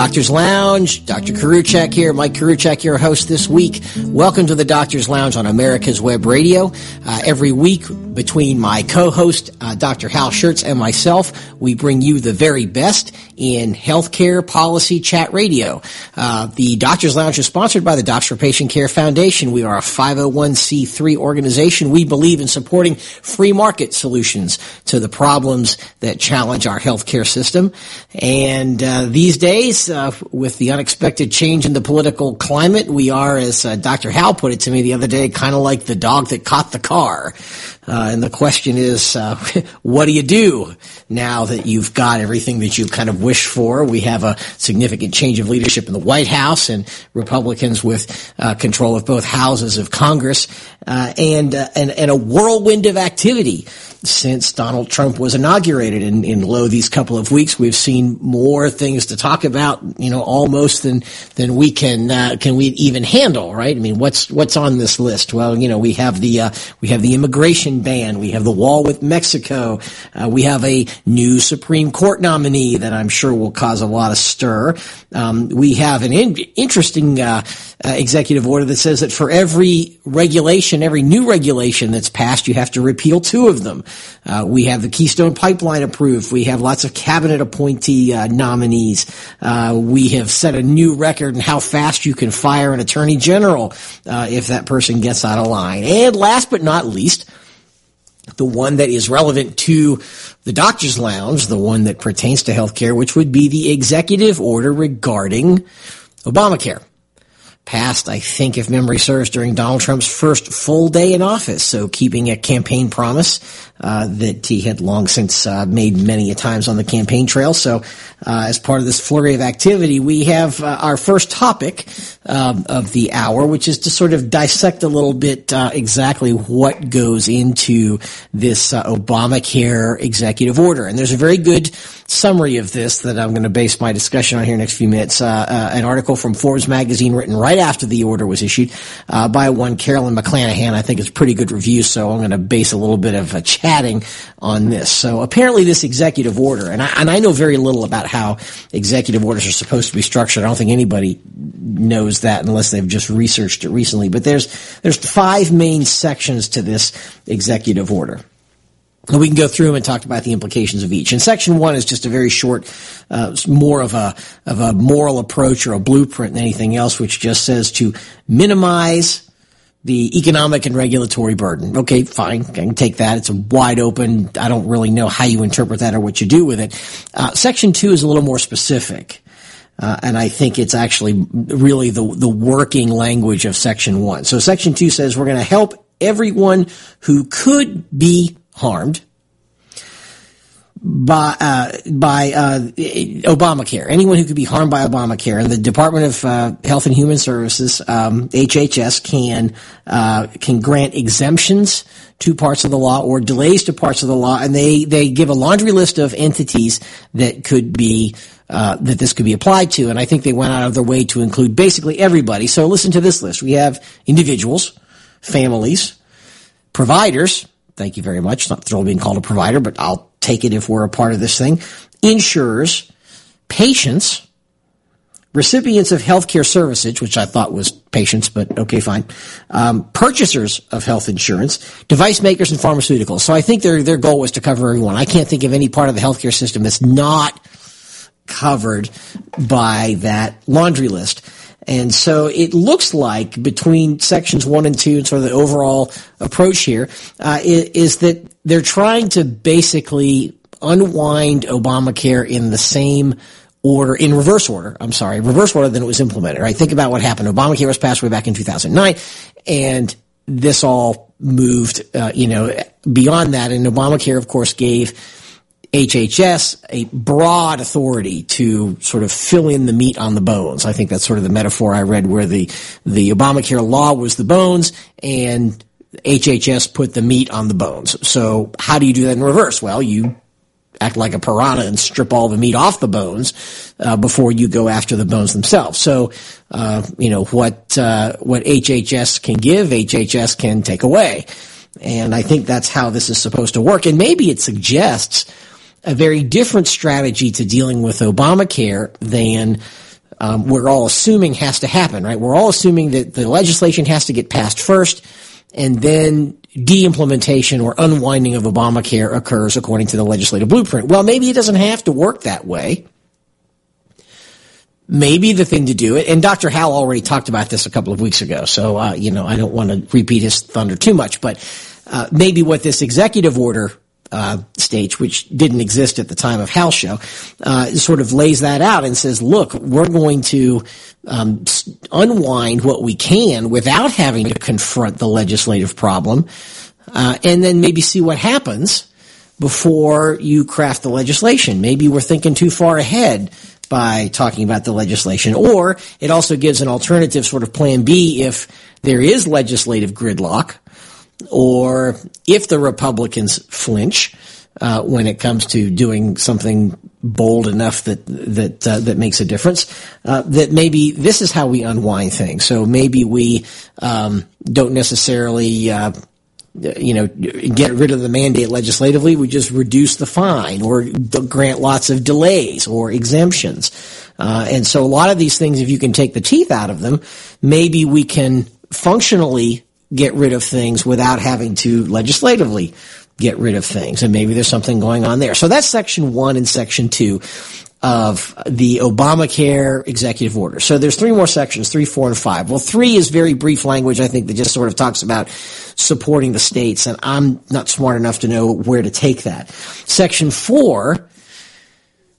Doctor's Lounge. Dr. Koriwchak here. Mike Koriwchak, your host this week. Welcome to the Doctor's Lounge on America's Web Radio. Uh, every week, between my co-host, uh, Dr. Hal Scherz, and myself, we bring you the very best in healthcare policy chat radio. Uh, the Doctor's Lounge is sponsored by the Docs for Patient Care Foundation. We are a 501c3 organization. We believe in supporting free market solutions to the problems that challenge our healthcare system. And uh, these days, uh, with the unexpected change in the political climate, we are, as uh, Dr. Hal put it to me the other day, kind of like the dog that caught the car. Uh, and the question is, uh, what do you do now that you've got everything that you kind of wished for? We have a significant change of leadership in the White House and Republicans with uh, control of both houses of Congress, uh, and, uh, and and a whirlwind of activity since Donald Trump was inaugurated. In, in low these couple of weeks, we've seen more things to talk about, you know, almost than than we can uh, can we even handle, right? I mean, what's what's on this list? Well, you know, we have the uh, we have the immigration ban, we have the wall with Mexico, uh, we have a new Supreme Court nominee that I'm sure will cause a lot of stir. Um, we have an in- interesting uh, executive order that says that for every regulation, every new regulation that's passed, you have to repeal two of them. Uh, we have the Keystone Pipeline approved. We have lots of cabinet appointee uh, nominees. Uh, we have set a new record in how fast you can fire an attorney general uh, if that person gets out of line. And last but not least, the one that is relevant to the doctor's lounge, the one that pertains to healthcare, which would be the executive order regarding Obamacare passed, I think, if memory serves, during Donald Trump's first full day in office. So keeping a campaign promise uh, that he had long since uh, made many a times on the campaign trail. So uh, as part of this flurry of activity, we have uh, our first topic um, of the hour, which is to sort of dissect a little bit uh, exactly what goes into this uh, Obamacare executive order. And there's a very good summary of this that I'm going to base my discussion on here next few minutes. an article from Forbes magazine written right after the order was issued uh, by one Carolyn McClanahan. I think it's a pretty good review, so I'm going to base a little bit of a chatting on this. So apparently, this executive order, and I, and I know very little about how executive orders are supposed to be structured. I don't think anybody knows that unless they've just researched it recently. But there's there's five main sections to this executive order. And we can go through them and talk about the implications of each. And section one is just a very short, uh, more of a of a moral approach or a blueprint than anything else, which just says to minimize the economic and regulatory burden. Okay, fine, I can take that. It's a wide open. I don't really know how you interpret that or what you do with it. Uh, section two is a little more specific. Uh, and I think it's actually really the the working language of section one. So section two says we're going to help everyone who could be harmed by uh, by uh, Obamacare. Anyone who could be harmed by Obamacare, and the Department of uh, Health and Human Services um, (HHS) can uh, can grant exemptions to parts of the law or delays to parts of the law, and they they give a laundry list of entities that could be. Uh, that this could be applied to, and I think they went out of their way to include basically everybody. So listen to this list. We have individuals, families, providers, Thank you very much. Not thrilled being called a provider, but I'll take it if we're a part of this thing. Insurers, patients, recipients of healthcare services, which I thought was patients, but okay, fine. Um, purchasers of health insurance, device makers, and pharmaceuticals. So I think their their goal was to cover everyone. I can't think of any part of the healthcare system that's not covered by that laundry list. And so it looks like between sections one and two and sort of the overall approach here uh, is, is that they're trying to basically unwind Obamacare in the same order, in reverse order, I'm sorry, reverse order than it was implemented, right? Think about what happened. Obamacare was passed way back in 2009 and this all moved, uh, you know, beyond that. And Obamacare, of course, gave HHS a broad authority to sort of fill in the meat on the bones. I think that's sort of the metaphor I read where the, the Obamacare law was the bones and HHS put the meat on the bones. So how do you do that in reverse? Well, you act like a piranha and strip all the meat off the bones uh, before you go after the bones themselves. So, uh, you know what uh, what HHS can give, HHS can take away, and I think that's how this is supposed to work. And maybe it suggests a very different strategy to dealing with Obamacare than um, we're all assuming has to happen, right? We're all assuming that the legislation has to get passed first, and then de-implementation or unwinding of Obamacare occurs according to the legislative blueprint. Well, maybe it doesn't have to work that way. Maybe the thing to do it, and Dr. Hal already talked about this a couple of weeks ago, so uh, you know I don't want to repeat his thunder too much, but uh, maybe what this executive order uh, stage, which didn't exist at the time of House Show, uh, sort of lays that out and says, look, we're going to um, unwind what we can without having to confront the legislative problem, uh, and then maybe see what happens before you craft the legislation. Maybe we're thinking too far ahead by talking about the legislation. Or it also gives an alternative sort of plan B if there is legislative gridlock or if the Republicans flinch uh, when it comes to doing something bold enough that that uh, that makes a difference, uh, that maybe this is how we unwind things. So maybe we um, don't necessarily. Uh, you know, get rid of the mandate legislatively. We just reduce the fine or grant lots of delays or exemptions. Uh, and so a lot of these things, if you can take the teeth out of them, maybe we can functionally get rid of things without having to legislatively get rid of things. And maybe there's something going on there. So that's section one and section two of the Obamacare executive order. So there's three more sections, three, four, and five. Well, three is very brief language, I think, that just sort of talks about supporting the states, and I'm not smart enough to know where to take that. Section four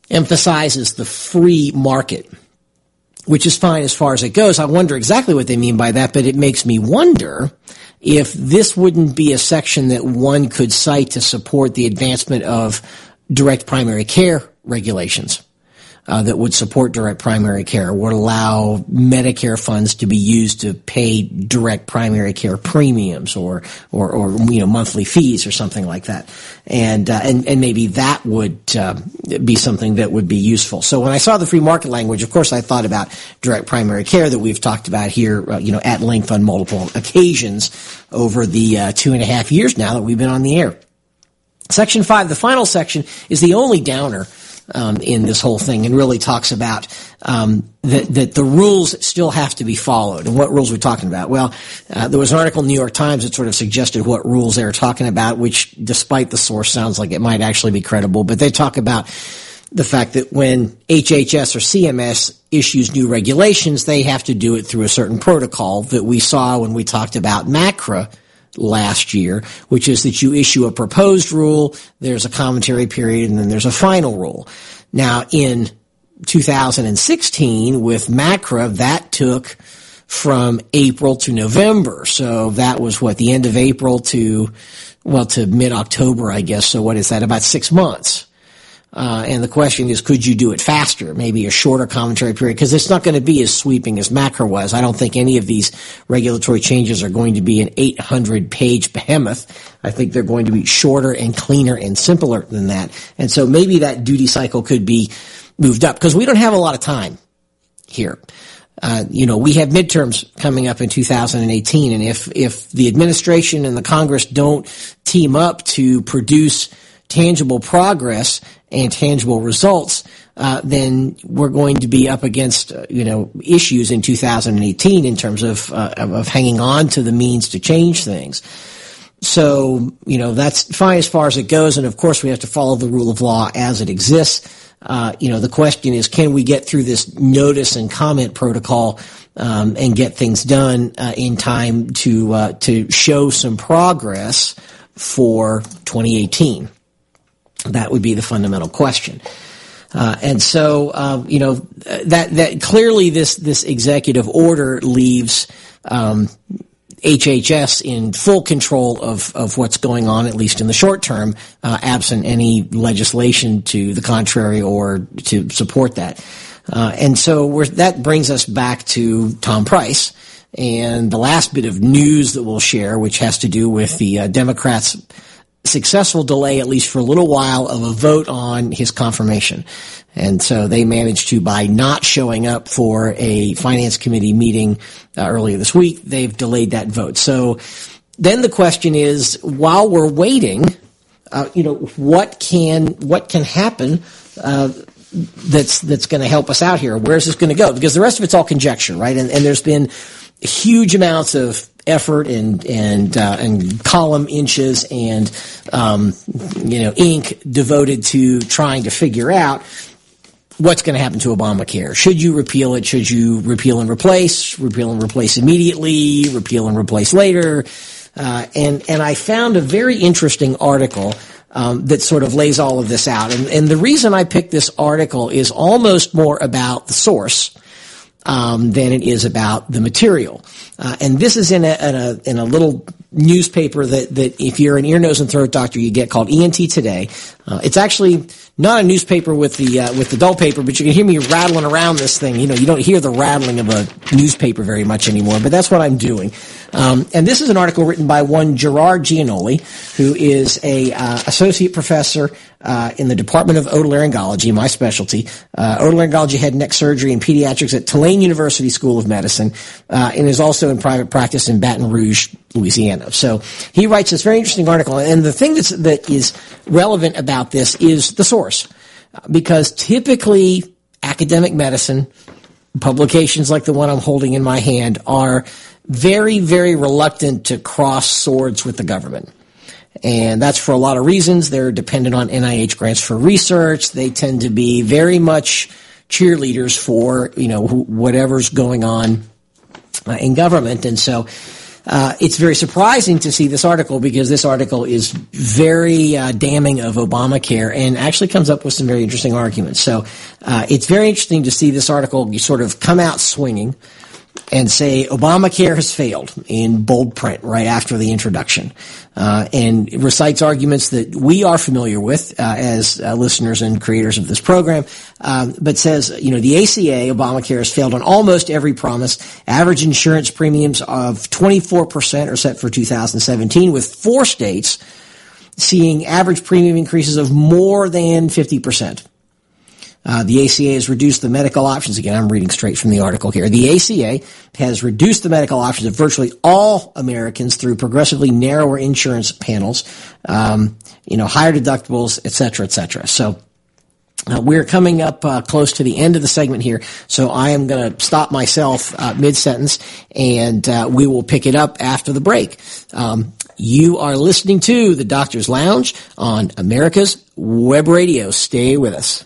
emphasizes the free market which is fine as far as it goes. I wonder exactly what they mean by that, but it makes me wonder if this wouldn't be a section that one could cite to support the advancement of direct primary care regulations uh, that would support direct primary care, would allow Medicare funds to be used to pay direct primary care premiums or or, or you know monthly fees or something like that, and uh, and and maybe that would uh, be something that would be useful. So when I saw the free market language, of course, I thought about direct primary care that we've talked about here, uh, you know, at length on multiple occasions over the uh, two and a half years now that we've been on the air. Section five, the final section, is the only downer um, in this whole thing and really talks about um, that, that the rules still have to be followed. And what rules are we talking about? Well, uh, there was an article in the New York Times that sort of suggested what rules they were talking about, which, despite the source, sounds like it might actually be credible. But they talk about the fact that when HHS or CMS issues new regulations, they have to do it through a certain protocol that we saw when we talked about MACRA last year, which is that you issue a proposed rule, there's a commentary period, and then there's a final rule. Now, in 2016 with MACRA, that took from April to November. So that was what, the end of April to, well, to mid-October, I guess. So what is that? About six months. Uh, and the question is, could you do it faster? Maybe a shorter commentary period? Because it's not going to be as sweeping as MACRA was. I don't think any of these regulatory changes are going to be an 800 page behemoth. I think they're going to be shorter and cleaner and simpler than that. And so maybe that duty cycle could be moved up because we don't have a lot of time here. Uh, you know, we have midterms coming up in 2018, and if if the administration and the Congress don't team up to produce tangible progress and tangible results, uh, then we're going to be up against uh, you know issues in 2018 in terms of uh, of hanging on to the means to change things. So you know that's fine as far as it goes, and of course we have to follow the rule of law as it exists. Uh, you know the question is, can we get through this notice and comment protocol um, and get things done uh, in time to uh, to show some progress for 2018? That would be the fundamental question. Uh, and so, uh, you know, that that clearly this this executive order leaves um, HHS in full control of of what's going on, at least in the short term, uh, absent any legislation to the contrary or to support that. Uh, and so that brings us back to Tom Price. And the last bit of news that we'll share, which has to do with the uh, Democrats' successful delay, at least for a little while, of a vote on his confirmation. And so they managed to, by not showing up for a finance committee meeting uh, earlier this week, they've delayed that vote. So then the question is, while we're waiting, uh, you know, what can what can happen uh, that's that's going to help us out here. Where's this going to go? Because the rest of it's all conjecture, right? And, and there's been huge amounts of effort and and uh, and column inches and um, you know ink devoted to trying to figure out what's going to happen to Obamacare. Should you repeal it? Should you repeal and replace? Repeal and replace immediately? Repeal and replace later? Uh, and and I found a very interesting article. Um, that sort of lays all of this out. And, and the reason I picked this article is almost more about the source um, than it is about the material. Uh, and this is in a, in a, in a little newspaper that that if you're an ear, nose, and throat doctor, you get called ENT Today. Uh, it's actually not a newspaper with the uh, with the dull paper, but you can hear me rattling around this thing. You know, you don't hear the rattling of a newspaper very much anymore, but that's what I'm doing. Um, and this is an article written by one Gerard Gianoli, who is a uh, associate professor uh, in the Department of Otolaryngology, my specialty, uh, otolaryngology, head and neck surgery, and pediatrics at Tulane University School of Medicine, uh, and is also in private practice in Baton Rouge, Louisiana. So he writes this very interesting article, and the thing that's, that is relevant about this is the source, because typically academic medicine publications like the one I'm holding in my hand are very, very reluctant to cross swords with the government. And that's for a lot of reasons. They're dependent on NIH grants for research. They tend to be very much cheerleaders for, you know, whatever's going on uh, in government. And so, uh, it's very surprising to see this article because this article is very uh, damning of Obamacare and actually comes up with some very interesting arguments. So uh, it's very interesting to see this article sort of come out swinging and say Obamacare has failed in bold print right after the introduction, uh, and recites arguments that we are familiar with uh, as uh, listeners and creators of this program, um, but says you know the ACA Obamacare has failed on almost every promise. Average insurance premiums of 24 percent are set for 2017, with four states seeing average premium increases of more than 50 percent. Uh, the ACA has reduced the medical options. Again, I'm reading straight from the article here. The ACA has reduced the medical options of virtually all Americans through progressively narrower insurance panels, um, you know, higher deductibles, et cetera, et cetera. So, uh, we're coming up uh, close to the end of the segment here, so I am going to stop myself uh, mid sentence, and uh, we will pick it up after the break. Um, you are listening to the Doctor's Lounge on America's Web Radio. Stay with us.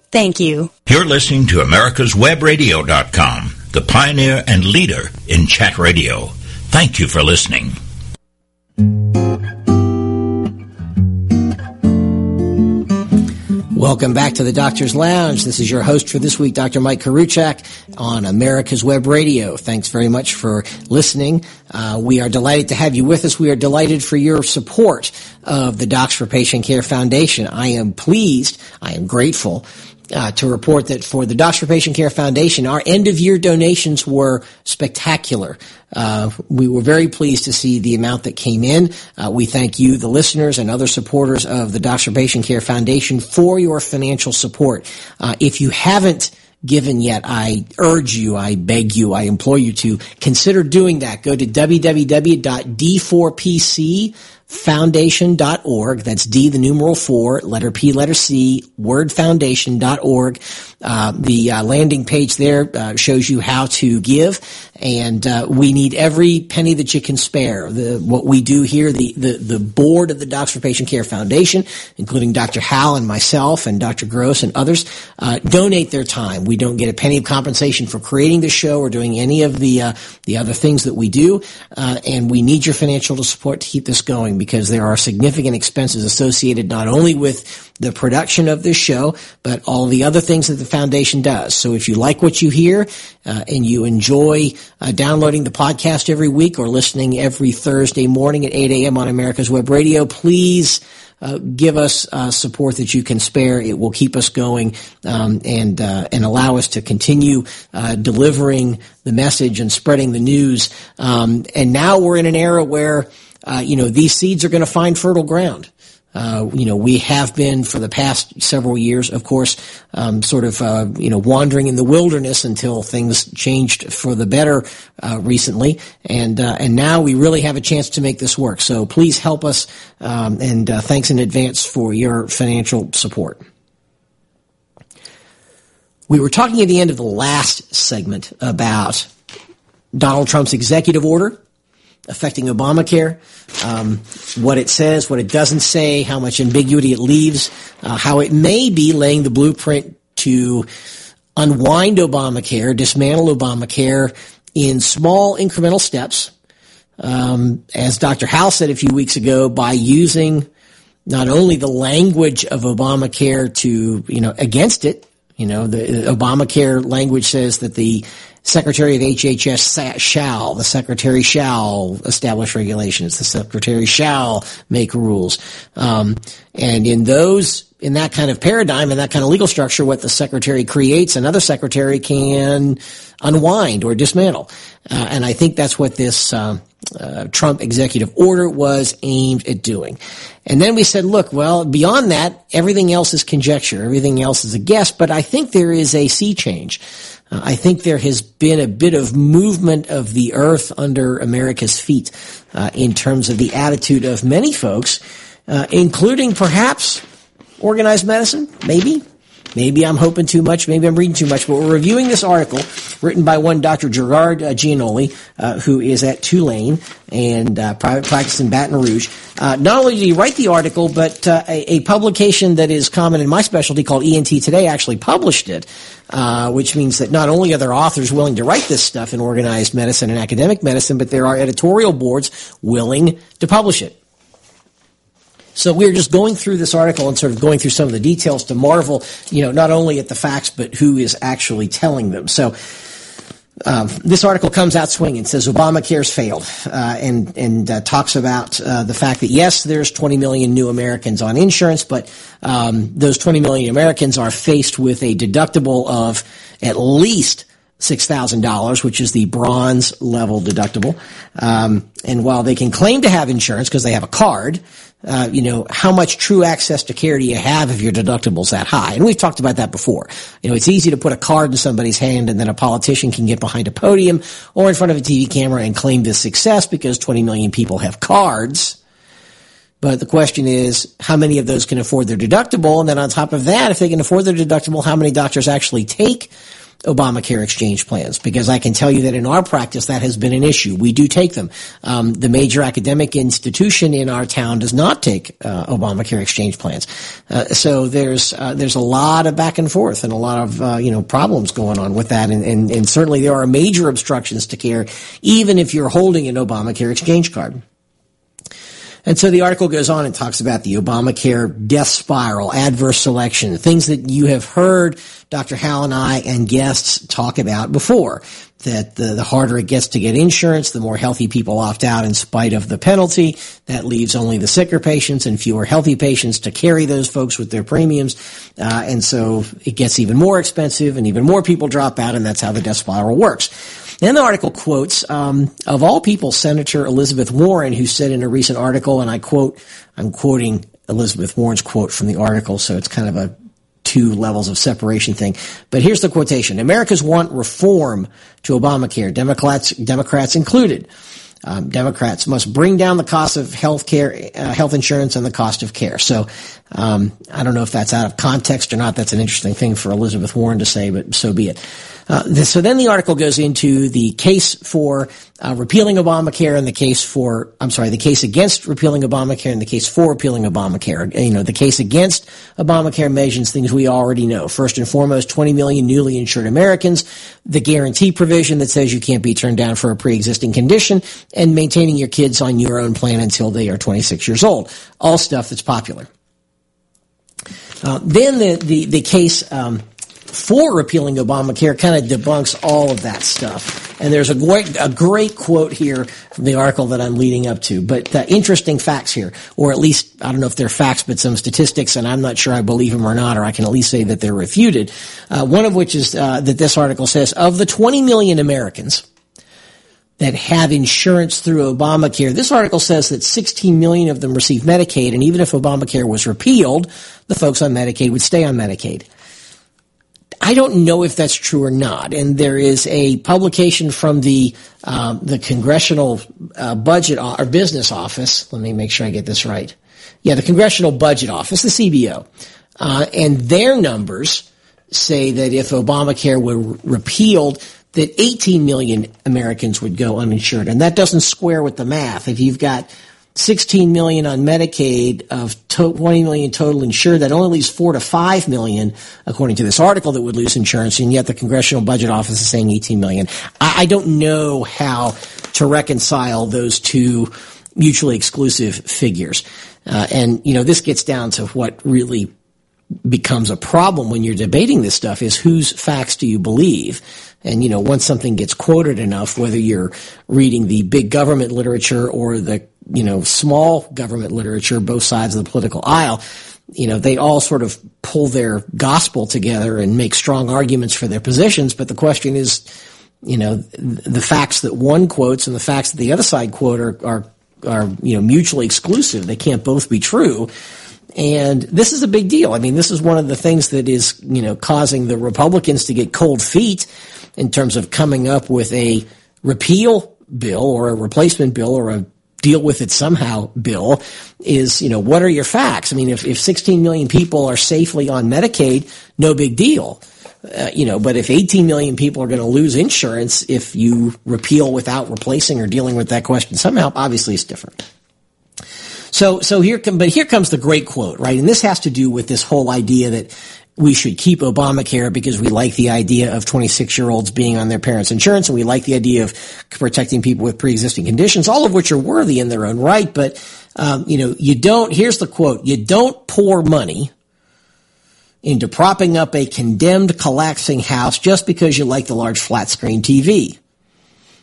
Thank you. You're listening to americaswebradio.com, the pioneer and leader in chat radio. Thank you for listening. Welcome back to the Doctor's Lounge. This is your host for this week, Dr. Mike Koriwchak on America's Web Radio. Thanks very much for listening. Uh, we are delighted to have you with us. We are delighted for your support of the Docs for Patient Care Foundation. I am pleased, I am grateful uh, to report that for the Docs for Patient Care Foundation, our end of year donations were spectacular. Uh, we were very pleased to see the amount that came in. Uh, we thank you, the listeners, and other supporters of the Docs for Patient Care Foundation for your financial support. Uh, if you haven't given yet, I urge you, I beg you, I implore you to consider doing that. Go to www.d4pc wordfoundation.org. That's D, the numeral four, letter P, letter C, wordfoundation.org. Uh, the uh, landing page there uh, shows you how to give, and uh, we need every penny that you can spare. The, what we do here, the, the, the board of the Docs for Patient Care Foundation, including Dr. Hal and myself and Dr. Gross and others, uh, donate their time. We don't get a penny of compensation for creating the show or doing any of the uh, the other things that we do, and we need your financial support to keep this going because there are significant expenses associated not only with the production of this show, but all the other things that the foundation does. So if you like what you hear uh, and you enjoy uh, downloading the podcast every week or listening every Thursday morning at 8 a.m. on America's Web Radio, please uh, give us uh, support that you can spare. It will keep us going um, and uh, and allow us to continue uh, delivering the message and spreading the news. Um, and now we're in an era where uh, you know, these seeds are going to find fertile ground. Uh, you know, we have been for the past several years, of course, um, sort of, uh, you know, wandering in the wilderness until things changed for the better uh, recently, and uh, and now we really have a chance to make this work. So please help us, um, and uh, thanks in advance for your financial support. We were talking at the end of the last segment about Donald Trump's executive order affecting Obamacare, um, what it says, what it doesn't say, how much ambiguity it leaves, uh, how it may be laying the blueprint to unwind Obamacare, dismantle Obamacare in small incremental steps. Um, as Dr. Hal said a few weeks ago, by using not only the language of Obamacare to, you know, against it, you know, the Obamacare language says that the Secretary of HHS shall, the Secretary shall establish regulations, the Secretary shall make rules. Um, and in those, in that kind of paradigm, in that kind of legal structure, what the Secretary creates, another Secretary can unwind or dismantle. Uh, and I think that's what this uh, uh, Trump executive order was aimed at doing. And then we said, look, well, beyond that, everything else is conjecture. Everything else is a guess. But I think there is a sea change. Uh, I think there has been a bit of movement of the earth under America's feet uh, in terms of the attitude of many folks, uh, including perhaps organized medicine, maybe, Maybe I'm hoping too much. Maybe I'm reading too much. But we're reviewing this article written by one Dr. Gerard uh, Gianoli, uh, who is at Tulane and uh, private practice in Baton Rouge. Not only did he write the article, but a, a, publication that is common in my specialty called ENT Today actually published it, uh, which means that not only are there authors willing to write this stuff in organized medicine and academic medicine, but there are editorial boards willing to publish it. So we are just going through this article and sort of going through some of the details to marvel, you know, not only at the facts, but who is actually telling them. So, um, this article comes out swinging. Says Obamacare's failed, uh, and and uh, talks about uh, the fact that yes, there's 20 million new Americans on insurance, but um, those 20 million Americans are faced with a deductible of at least $6,000, which is the bronze level deductible. Um, and while they can claim to have insurance because they have a card, uh, you know, how much true access to care do you have if your deductible's that high? And we've talked about that before. You know, it's easy to put a card in somebody's hand and then a politician can get behind a podium or in front of a TV camera and claim this success because 20 million people have cards. But the question is, how many of those can afford their deductible? And then on top of that, if they can afford their deductible, how many doctors actually take Obamacare exchange plans because I can tell you that in our practice that has been an issue. We do take them. Um, the major academic institution in our town does not take uh, Obamacare exchange plans. Uh, so there's uh, there's a lot of back and forth and a lot of uh, you know problems going on with that, and, and, and certainly there are major obstructions to care, even if you're holding an Obamacare exchange card. And so the article goes on and talks about the Obamacare death spiral, adverse selection, things that you have heard Dr. Hal and I and guests talk about before. That the, the harder it gets to get insurance, the more healthy people opt out in spite of the penalty. That leaves only the sicker patients and fewer healthy patients to carry those folks with their premiums. Uh, and so it gets even more expensive and even more people drop out and that's how the death spiral works. Then the article quotes, um, of all people, Senator Elizabeth Warren, who said in a recent article, and I quote, I'm quoting Elizabeth Warren's quote from the article, so it's kind of a two levels of separation thing. But here's the quotation. Americans want reform to Obamacare, Democrats, Democrats included. um, Democrats must bring down the cost of health care, uh, health insurance, and the cost of care. So um, I don't know if that's out of context or not. That's an interesting thing for Elizabeth Warren to say, but so be it. Uh, this, so then the article goes into the case for uh, repealing Obamacare and the case for, I'm sorry, the case against repealing Obamacare and the case for repealing Obamacare. You know, the case against Obamacare mentions things we already know. First and foremost, 20 million newly insured Americans, the guarantee provision that says you can't be turned down for a pre-existing condition, and maintaining your kids on your own plan until they are 26 years old. All stuff that's popular. Uh, then the, the, the case, um, for repealing Obamacare kind of debunks all of that stuff. And there's a great, a great quote here from the article that I'm leading up to. But uh, interesting facts here, or at least, I don't know if they're facts, but some statistics, and I'm not sure I believe them or not, or I can at least say that they're refuted. Uh, one of which is uh, that this article says, of the 20 million Americans that have insurance through Obamacare. This article says that 16 million of them receive Medicaid, and even if Obamacare was repealed, the folks on Medicaid would stay on Medicaid. I don't know if that's true or not. And there is a publication from the um, the Congressional uh, Budget o- or Business Office. Let me make sure I get this right. Yeah, the Congressional Budget Office, the CBO, uh, and their numbers say that if Obamacare were repealed, that 18 million Americans would go uninsured, and that doesn't square with the math. If you've got 16 million on Medicaid of 20 million total insured. That only leaves 4 to 5 million, according to this article, that would lose insurance. And yet the Congressional Budget Office is saying 18 million. I, I don't know how to reconcile those two mutually exclusive figures. Uh, and, you know, this gets down to what really becomes a problem when you're debating this stuff is whose facts do you believe? And, you know, once something gets quoted enough, whether you're reading the big government literature or the, you know, small government literature, both sides of the political aisle, you know, they all sort of pull their gospel together and make strong arguments for their positions. But the question is, you know, the facts that one quotes and the facts that the other side quote are, are, are, you know, mutually exclusive. They can't both be true. And this is a big deal. I mean, this is one of the things that is, you know, causing the Republicans to get cold feet in terms of coming up with a repeal bill or a replacement bill or a deal with it somehow bill is, you know, what are your facts? I mean, if, if 16 million people are safely on Medicaid, no big deal. Uh, you know, but if 18 million people are going to lose insurance if you repeal without replacing or dealing with that question somehow, obviously it's different. So, so here, come, but here comes the great quote, right? And this has to do with this whole idea that we should keep Obamacare because we like the idea of 26 year olds being on their parents' insurance and we like the idea of protecting people with pre-existing conditions, all of which are worthy in their own right. But, um, you know, you don't, here's the quote, you don't pour money into propping up a condemned collapsing house just because you like the large flat screen TV.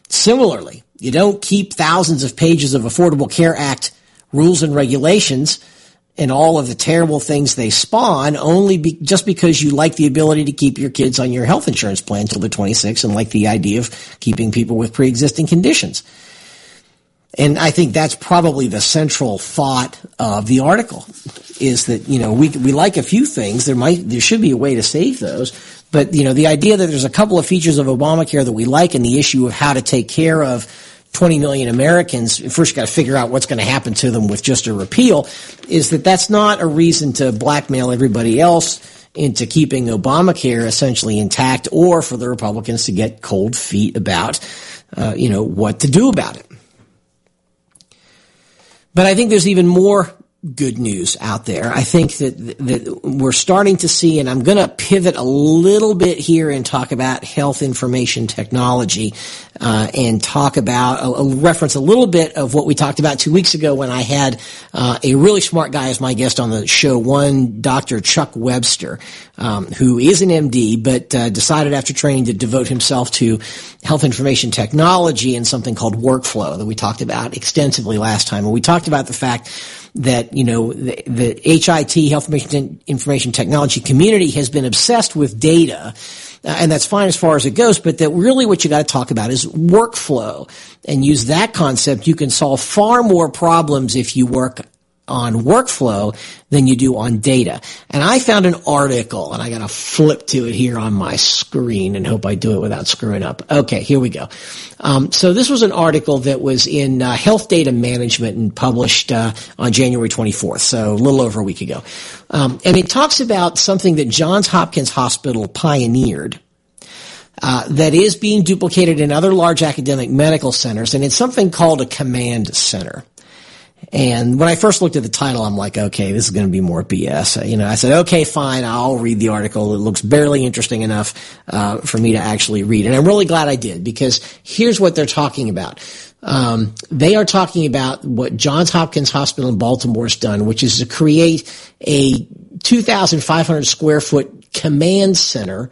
Similarly, you don't keep thousands of pages of Affordable Care Act rules and regulations and all of the terrible things they spawn only be, just because you like the ability to keep your kids on your health insurance plan until they're 26 and like the idea of keeping people with pre-existing conditions. And I think that's probably the central thought of the article is that, you know, we, we like a few things. There might, there should be a way to save those. But, you know, the idea that there's a couple of features of Obamacare that we like and the issue of how to take care of 20 million Americans, first you got to figure out what's going to happen to them with just a repeal, is that that's not a reason to blackmail everybody else into keeping Obamacare essentially intact or for the Republicans to get cold feet about, uh, you know, what to do about it. But I think there's even more good news out there. I think that that we're starting to see, and I'm going to pivot a little bit here and talk about health information technology, uh, and talk about a, a, reference a little bit of what we talked about two weeks ago when I had uh, a really smart guy as my guest on the show, one Dr. Chuck Webster, um, who is an MD but uh, decided after training to devote himself to health information technology and something called workflow that we talked about extensively last time. And we talked about the fact that you know the, the HIT health information, information technology community has been obsessed with data, uh, and that's fine as far as it goes. But that really what you got to talk about is workflow, and use that concept. You can solve far more problems if you work on workflow than you do on data. And I found an article, and I got to flip to it here on my screen and hope I do it without screwing up. Okay, here we go. Um, so this was an article that was in uh, Health Data Management and published uh, on January 24th, so a little over a week ago. Um, and it talks about something that Johns Hopkins Hospital pioneered. Uh, that is being duplicated in other large academic medical centers, and it's something called a command center. And when I first looked at the title, I'm like, okay, this is going to be more BS. You know, I said, okay, fine, I'll read the article. It looks barely interesting enough uh, for me to actually read, and I'm really glad I did because here's what they're talking about. Um, they are talking about what Johns Hopkins Hospital in Baltimore has done, which is to create a 2,500 square foot command center.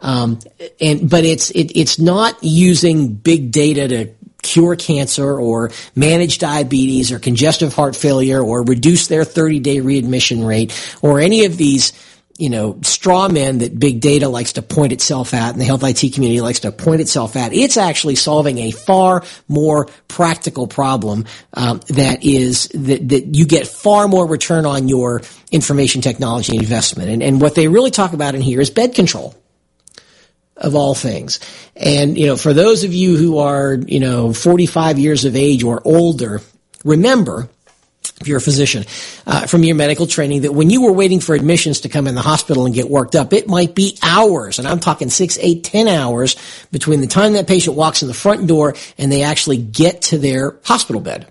Um, and but it's it, it's not using big data to cure cancer or manage diabetes or congestive heart failure or reduce their 30 day readmission rate or any of these you know, straw men that big data likes to point itself at and the health IT community likes to point itself at. It's actually solving a far more practical problem um, that is that, that you get far more return on your information technology investment. And, and what they really talk about in here is bed control of all things. And, you know, for those of you who are, you know, 45 years of age or older, remember, if you're a physician, uh, from your medical training, that when you were waiting for admissions to come in the hospital and get worked up, it might be hours, and I'm talking six, eight, ten hours between the time that patient walks in the front door and they actually get to their hospital bed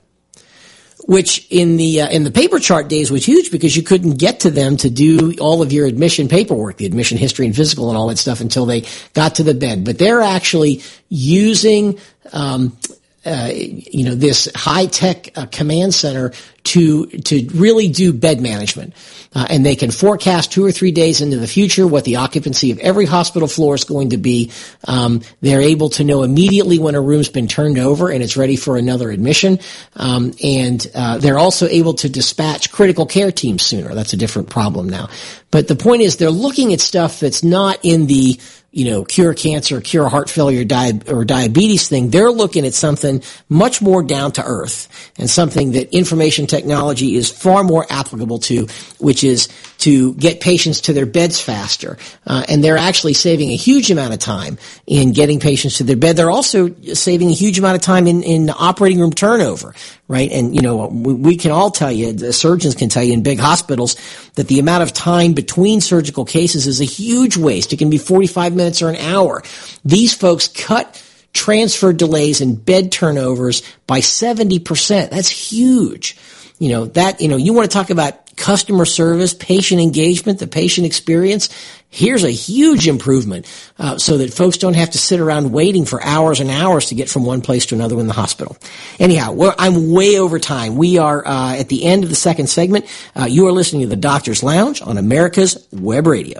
which in the uh, in the paper chart days was huge because you couldn't get to them to do all of your admission paperwork, the admission history and physical and all that stuff until they got to the bed. But they're actually using um, uh, you know this high tech uh, command center to to really do bed management, uh, and they can forecast two or three days into the future what the occupancy of every hospital floor is going to be. Um, they're able to know immediately when a room's been turned over and it's ready for another admission, um, and uh, they're also able to dispatch critical care teams sooner. That's a different problem now, but the point is they're looking at stuff that's not in the you know, cure cancer, cure heart failure, di- or diabetes thing. They're looking at something much more down to earth and something that information technology is far more applicable to, which is to get patients to their beds faster. Uh, and they're actually saving a huge amount of time in getting patients to their bed. They're also saving a huge amount of time in, in operating room turnover, right? And, you know, we, we can all tell you, the surgeons can tell you in big hospitals that the amount of time between surgical cases is a huge waste. It can be 45 minutes or an hour. These folks cut transfer delays and bed turnovers by 70%. That's huge. You know, that, you know, you want to talk about customer service, patient engagement, the patient experience. Here's a huge improvement uh, so that folks don't have to sit around waiting for hours and hours to get from one place to another in the hospital. Anyhow, I'm way over time. We are uh, at the end of the second segment. Uh, you are listening to the Doctor's Lounge on America's Web Radio.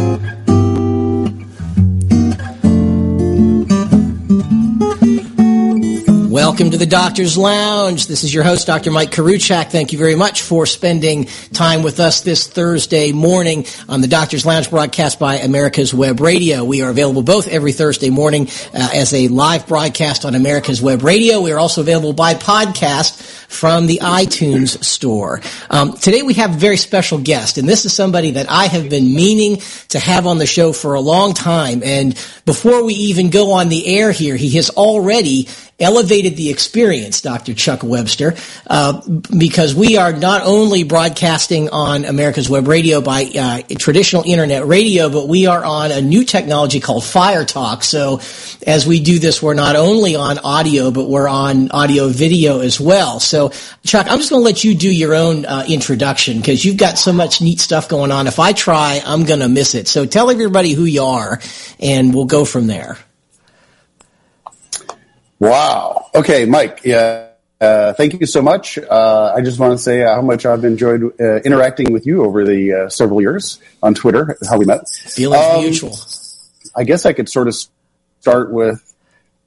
Welcome to the Doctor's Lounge. This is your host, Dr. Mike Koriwchak. Thank you very much for spending time with us this Thursday morning on the Doctor's Lounge broadcast by America's Web Radio. We are available both every Thursday morning uh, as a live broadcast on America's Web Radio. We are also available by podcast from the iTunes store. Um, today we have a very special guest, and this is somebody that I have been meaning to have on the show for a long time. And before we even go on the air here, he has already elevated the experience, Dr. Chuck Webster, uh, because we are not only broadcasting on America's Web Radio by uh, traditional internet radio, but we are on a new technology called Fire Talk. So as we do this, we're not only on audio, but we're on audio video as well. So, Chuck, I'm just going to let you do your own uh, introduction because you've got so much neat stuff going on. If I try, I'm going to miss it. So tell everybody who you are, and we'll go from there. Wow. Okay, Mike. Yeah. Uh, thank you so much. Uh, I just want to say how much I've enjoyed uh, interacting with you over the uh, several years on Twitter, how we met. Feelings um, mutual. I guess I could sort of start with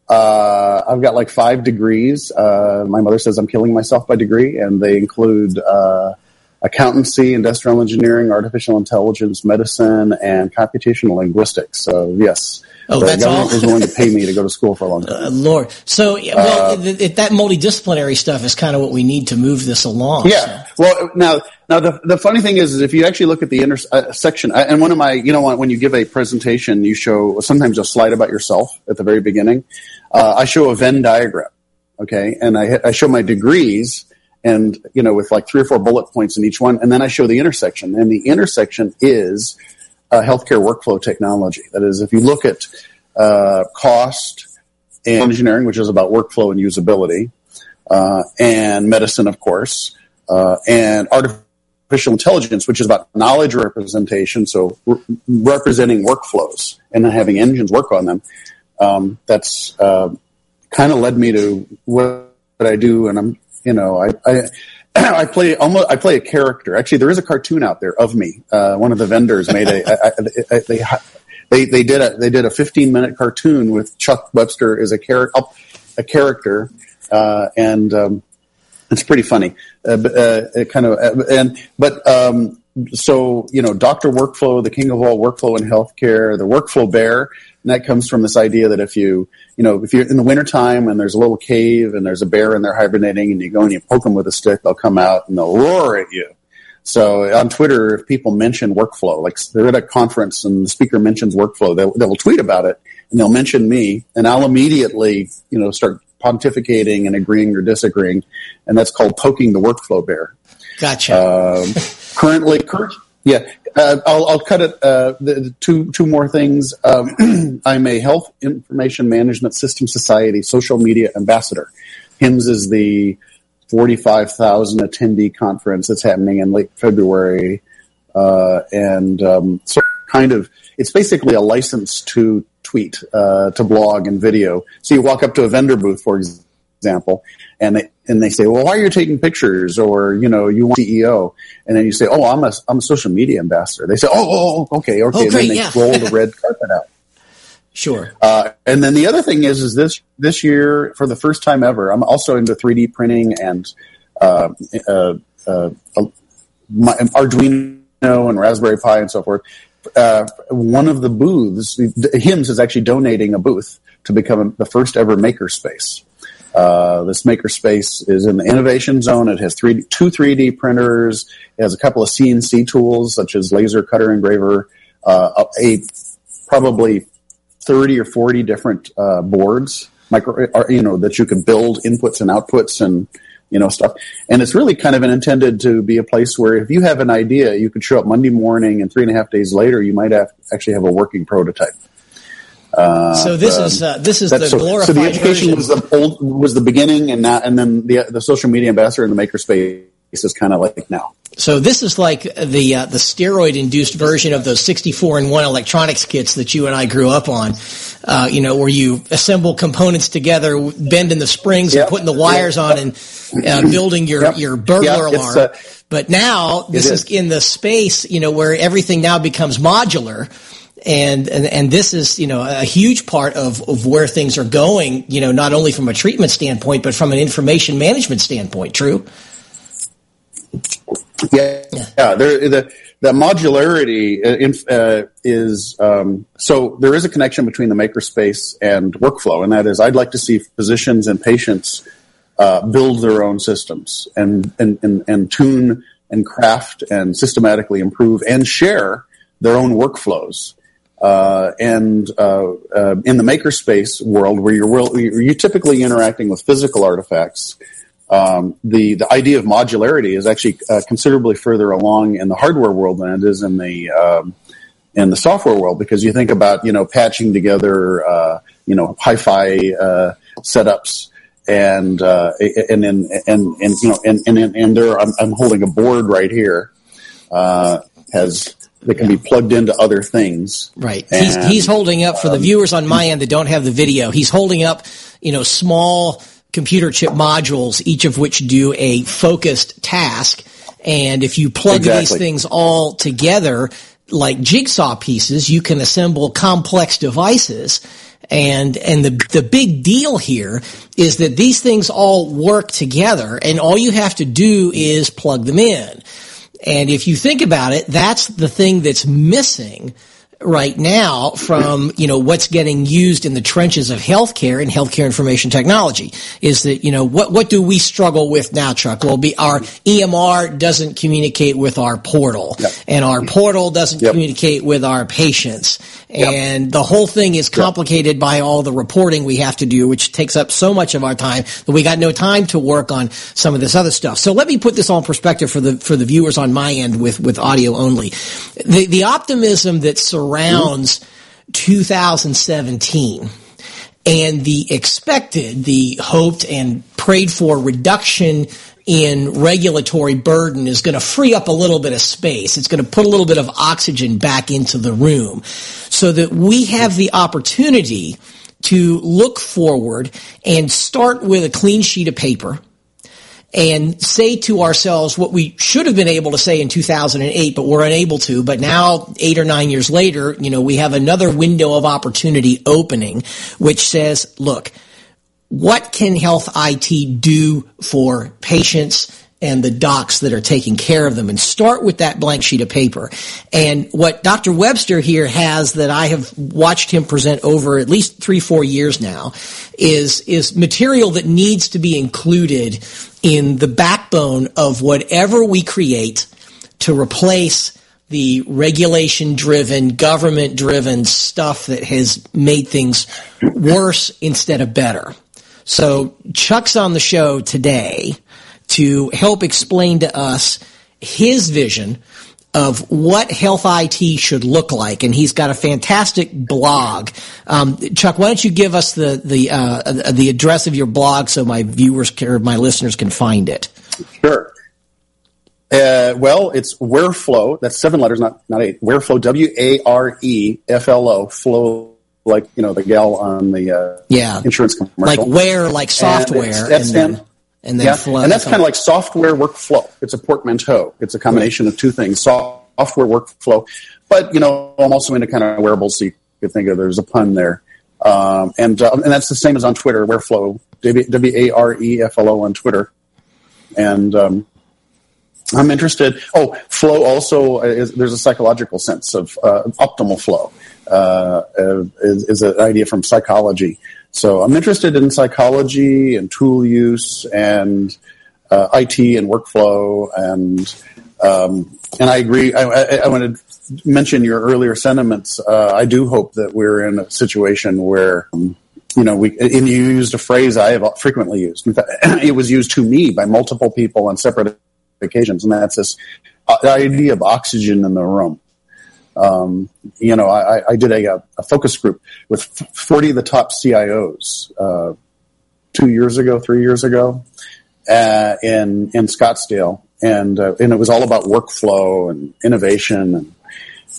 uh, I've got like five degrees. Uh, my mother says I'm killing myself by degree, and they include accountancy, industrial engineering, artificial intelligence, medicine, and computational linguistics. So, yes. Oh, the that's government all. was willing to pay me to go to school for a long time. Uh, Lord, so well, uh, that multidisciplinary stuff is kind of what we need to move this along. Yeah. So. Well, now, now the the funny thing is, is if you actually look at the intersection, uh, and one of my, you know, when you give a presentation, you show sometimes a slide about yourself at the very beginning. Uh, I show a Venn diagram, okay, and I I show my degrees, and you know, with like three or four bullet points in each one, and then I show the intersection, and the intersection is uh, healthcare workflow technology. That is, if you look at uh, cost and engineering, which is about workflow and usability, uh, and medicine, of course, uh, and artificial intelligence, which is about knowledge representation, so re- representing workflows and having engines work on them. Um, that's uh, kind of led me to what I do, and I'm, you know, I, I I play almost. I play a character. Actually, there is a cartoon out there of me. Uh, one of the vendors made a. I, I, they, they they did a they did a 15 minute cartoon with Chuck Webster as a character a character, uh, and um, it's pretty funny. Uh, uh, kind of uh, and but um, so you know, Doctor Workflow, the king of all workflow in healthcare, the workflow bear. And that comes from this idea that if you, you know, if you're in the wintertime and there's a little cave and there's a bear in there hibernating and you go and you poke them with a stick, they'll come out and they'll roar at you. So on Twitter, if people mention workflow, like they're at a conference and the speaker mentions workflow, they'll, they'll tweet about it and they'll mention me and I'll immediately, you know, start pontificating and agreeing or disagreeing. And that's called poking the workflow bear. Gotcha. Um, currently, cur- yeah, uh, I'll, I'll, cut it. Uh, the, two two more things. Um, I'm a Health Information Management System Society social media ambassador. HIMSS is the 45,000 attendee conference that's happening in late February, uh, and um, so kind of it's basically a license to tweet, uh, to blog and video. So you walk up to a vendor booth, for example, and they and they say, "Well, why are you taking pictures?" Or you know, you want CEO, and then you say, "Oh, I'm a I'm a social media ambassador." They say, "Oh, oh, oh okay, okay." Oh, great, and then they yeah. roll the red carpet out. Sure. Uh, and then the other thing is, is this this year for the first time ever, I'm also into 3D printing and uh, uh, uh, my, Arduino and Raspberry Pi and so forth. Uh, one of the booths, HIMSS is actually donating a booth to become the first ever makerspace. Uh, this makerspace is in the innovation zone. It has three, two 3D printers. It has a couple of CNC tools such as laser cutter engraver, uh, a probably 30 or 40 different uh, boards, micro, or, you know, that you can build inputs and outputs and you know stuff. And it's really kind of intended to be a place where if you have an idea, you could show up Monday morning, and three and a half days later, you might have actually have a working prototype. Uh, so this um, is uh, this is the so, glorified. So the education version. was the old was the beginning, and now and then the the social media ambassador and the makerspace is kind of like now. So this is like the uh, the steroid induced version of those 64 in one electronics kits that you and I grew up on. Uh, you know, where you assemble components together, bending the springs Yep. and putting the wires Yep. on and uh, building your Yep. your burglar. Alarm. uh, but now this is is. in the space, you know, where everything now becomes modular. And, and and this is you know a huge part of, of where things are going you know not only from a treatment standpoint but from an information management standpoint. True? Yeah. Yeah, there, the the modularity uh, is um, so there is a connection between the makerspace and workflow and that is i'd like to see physicians and patients uh, build their own systems and, and, and, and tune and craft and systematically improve and share their own workflows. Uh, and uh, uh, in the makerspace world, where you're, you're typically interacting with physical artifacts, um, the the idea of modularity is actually uh, considerably further along in the hardware world than it is in the um, in the software world. Because you think about you know patching together uh, you know hi-fi uh, setups and and and and and you know and and and there I'm, I'm holding a board right here has that can be plugged into other things. Right. He's, he's holding up for the um, viewers on my end that don't have the video. He's holding up you know small computer chip modules, each of which do a focused task. And if you plug exactly. these things all together, like jigsaw pieces, you can assemble complex devices and, and the, the big deal here is that these things all work together and all you have to do is plug them in. And if you think about it, that's the thing that's missing right now from, you know, what's getting used in the trenches of healthcare and healthcare information technology is that, you know, what, what do we struggle with now, Chuck? Well, be our EMR doesn't communicate with our portal yep. and our portal doesn't yep. communicate with our patients. And yep. the whole thing is complicated by all the reporting we have to do, which takes up so much of our time that we got no time to work on some of this other stuff. So let me put this all in perspective for the, for the viewers on my end with, with audio only. The, the optimism that surrounds surrounds 2017 and the expected, the hoped and prayed for reduction in regulatory burden is going to free up a little bit of space. It's going to put a little bit of oxygen back into the room so that we have the opportunity to look forward and start with a clean sheet of paper and say to ourselves what we should have been able to say in 2008, but we're unable to. But now, eight or nine years later, you know, we have another window of opportunity opening, which says, look, what can health IT do for patients and the docs that are taking care of them and start with that blank sheet of paper. And what Dr. Webster here has that I have watched him present over at least three, four years now is, is material that needs to be included in the backbone of whatever we create to replace the regulation driven, government driven stuff that has made things worse instead of better. So Chuck's on the show today to help explain to us his vision of what health IT should look like, and he's got a fantastic blog. Um, Chuck, why don't you give us the the uh, the address of your blog so my viewers or my listeners can find it? Sure. Uh, well, it's Wareflo. That's seven letters, not not eight. Wareflo. W A R E F L O. Flow, like you know the gal on the uh, yeah insurance commercial. Like where, like software. And, and then, and then yeah. And that's kind of like software workflow. It's a portmanteau. It's a combination of two things: software workflow, but you know, I'm also into kind of wearables. So you could think of there's a pun there, um, and uh, and that's the same as on Twitter. Wareflo, W A R E F L O on Twitter, and um, I'm interested. Oh, flow also is, there's a psychological sense of uh, optimal flow. Uh, is, is, an idea from psychology so I'm interested in psychology and tool use and uh, IT and workflow and um, and I agree. I, I, I, want to mention your earlier sentiments. Uh, I do hope that we're in a situation where. Um, you know, we, and you used a phrase I have frequently used. In fact, it was used to me by multiple people on separate occasions, and that's this uh, idea of oxygen in the room. Um, you know, I, I did a, a, focus group with 40 of the top CIOs uh, two years ago, three years ago, uh, in in Scottsdale, and uh, and it was all about workflow and innovation, and,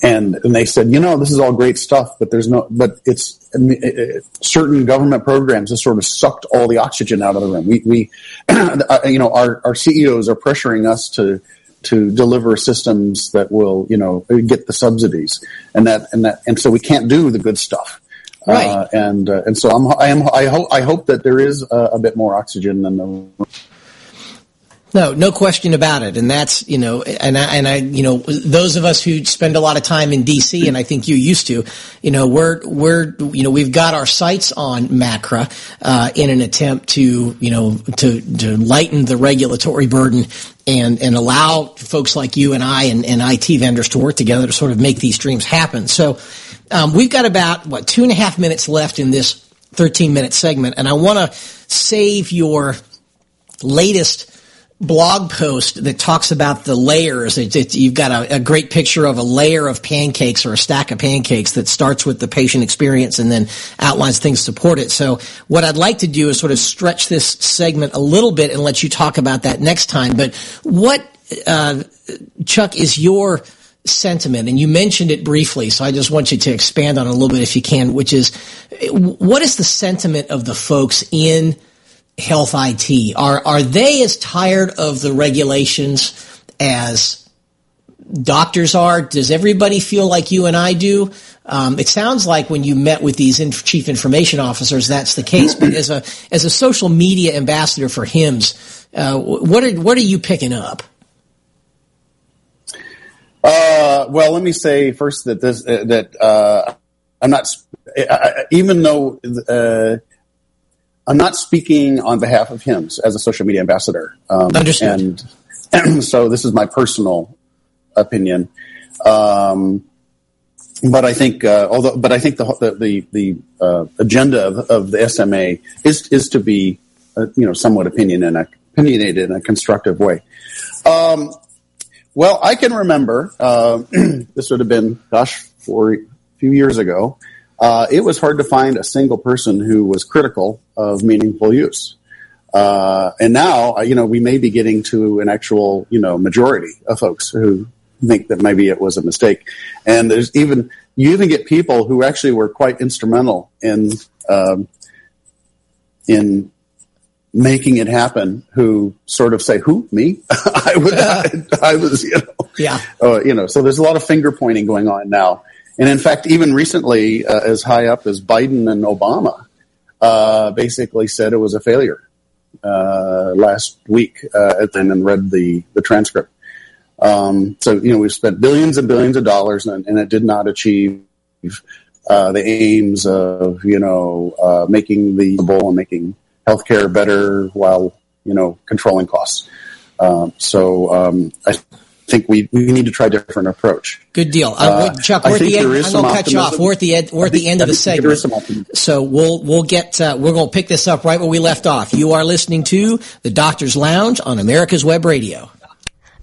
and and they said, you know, this is all great stuff, but there's no, but it's it, certain government programs have sort of sucked all the oxygen out of the room. We we, uh, you know, our our CEOs are pressuring us to to deliver systems that will, you know, get the subsidies, and that and that, and so we can't do the good stuff. Right. Uh, and uh, and so I'm I am I hope I hope that there is a, a bit more oxygen than the no, no question about it. And that's, you know, and I, and I, you know, those of us who spend a lot of time in DC, and I think you used to, you know, we're, we're, you know, we've got our sights on MACRA, uh, in an attempt to, you know, to, to lighten the regulatory burden and, and allow folks like you and I and, and IT vendors to work together to sort of make these dreams happen. So, um, we've got about, what, two and a half minutes left in this 13 minute segment, and I want to save your latest blog post that talks about the layers. You've got a, a, great picture of a layer of pancakes or a stack of pancakes that starts with the patient experience and then outlines things to support it. So what I'd like to do is sort of stretch this segment a little bit and let you talk about that next time. But what, uh, Chuck, is your sentiment? And you mentioned it briefly, so I just want you to expand on a little bit if you can, which is what is the sentiment of the folks in health IT? Are are they as tired of the regulations as doctors are? Does everybody feel like you and I do? Um, it sounds like when you met with these inf- chief information officers, that's the case. But as a as a social media ambassador for HIMSS, uh, what are what are you picking up? Uh, well, let me say first that this uh, that uh, I'm not even though uh, I'm not speaking on behalf of HIMSS as a social media ambassador. Um, Understood. And so this is my personal opinion. Um, but I think, uh, although, but I think the the the, the uh, agenda of, of, the SMA is is to be, uh, you know, somewhat opinionated, opinionated in a constructive way. Um, well, I can remember uh, this would have been, gosh, for a few years ago uh, it was hard to find a single person who was critical of meaningful use. Uh, and now, uh, you know, we may be getting to an actual, you know, majority of folks who think that maybe it was a mistake. And there's even, you even get people who actually were quite instrumental in, um, in making it happen who sort of say, who, me? I, was, I, I, was, you know, yeah. Uh, you know, so there's a lot of finger pointing going on now. And in fact, even recently, uh, as high up as Biden and Obama, uh, basically said it was a failure uh, last week, uh, and then read the the transcript. Um, so you know we've spent billions and billions of dollars, and, and it did not achieve uh, the aims of you know uh, making the bowl and making healthcare better while you know controlling costs. Um, so um, I think we, we need to try a different approach. Good deal. Uh, uh, Chuck, we're at the end. I'm going to cut you off. We're at the end, we're at the end of the segment. So we'll, we'll get, uh, we're going to pick this up right where we left off. You are listening to the Doctor's Lounge on America's Web Radio.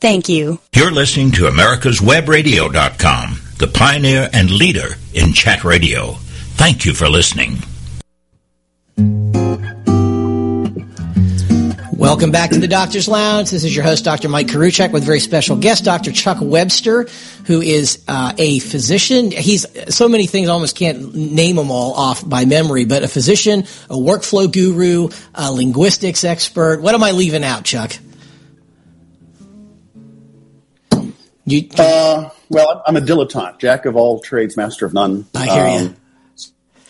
Thank you. You're listening to americaswebradio.com, the pioneer and leader in chat radio. Thank you for listening. Welcome back to the Doctor's Lounge. This is your host, Dr. Mike Koriwchak, with a very special guest, Dr. Chuck Webster, who is uh, a physician. He's so many things, I almost can't name them all off by memory, but a physician, a workflow guru, a linguistics expert. What am I leaving out, Chuck? You, uh, well, I'm a dilettante, jack of all trades, master of none. I hear um, you.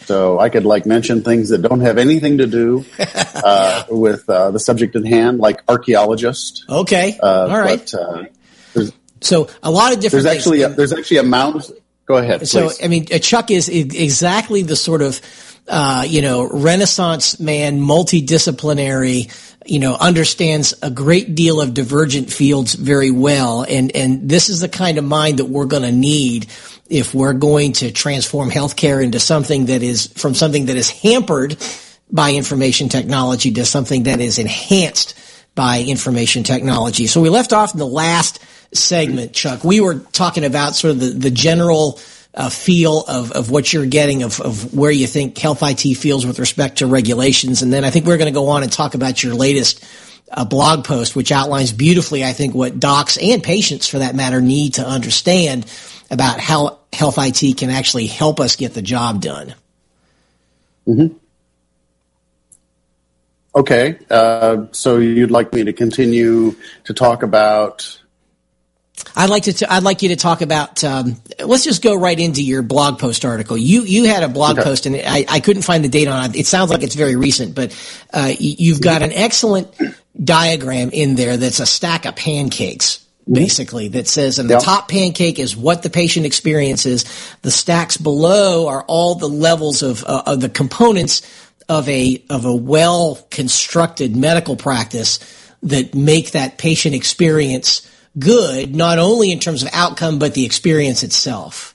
So I could like mention things that don't have anything to do uh, with uh, the subject at hand, like archaeologist. Okay, uh, all right. But, uh, so a lot of different. There's actually a, there's actually a mound. Go ahead. So. I mean, uh, Chuck is exactly the sort of uh, you know Renaissance man, multidisciplinary you know, understands a great deal of divergent fields very well. And, and this is the kind of mind that we're going to need if we're going to transform healthcare into something that is from something that is hampered by information technology to something that is enhanced by information technology. So we left off in the last segment, Chuck. We were talking about sort of the, the general uh, feel of, of what you're getting of, of where you think health IT feels with respect to regulations. And then I think we're going to go on and talk about your latest uh, blog post, which outlines beautifully, I think, what docs and patients for that matter need to understand about how health IT can actually help us get the job done. Mm-hmm. Okay, uh, so you'd like me to continue to talk about? I'd like to. T- I'd like you to talk about. Um, let's just go right into your blog post article. You you had a blog okay. post, and I, I couldn't find the date on it. It sounds like it's very recent, but uh, you've got an excellent diagram in there that's a stack of pancakes Mm-hmm. basically that says and the yep. top pancake is what the patient experiences the stacks below are all the levels of, uh, of the components of a of a well constructed medical practice that make that patient experience good not only in terms of outcome but the experience itself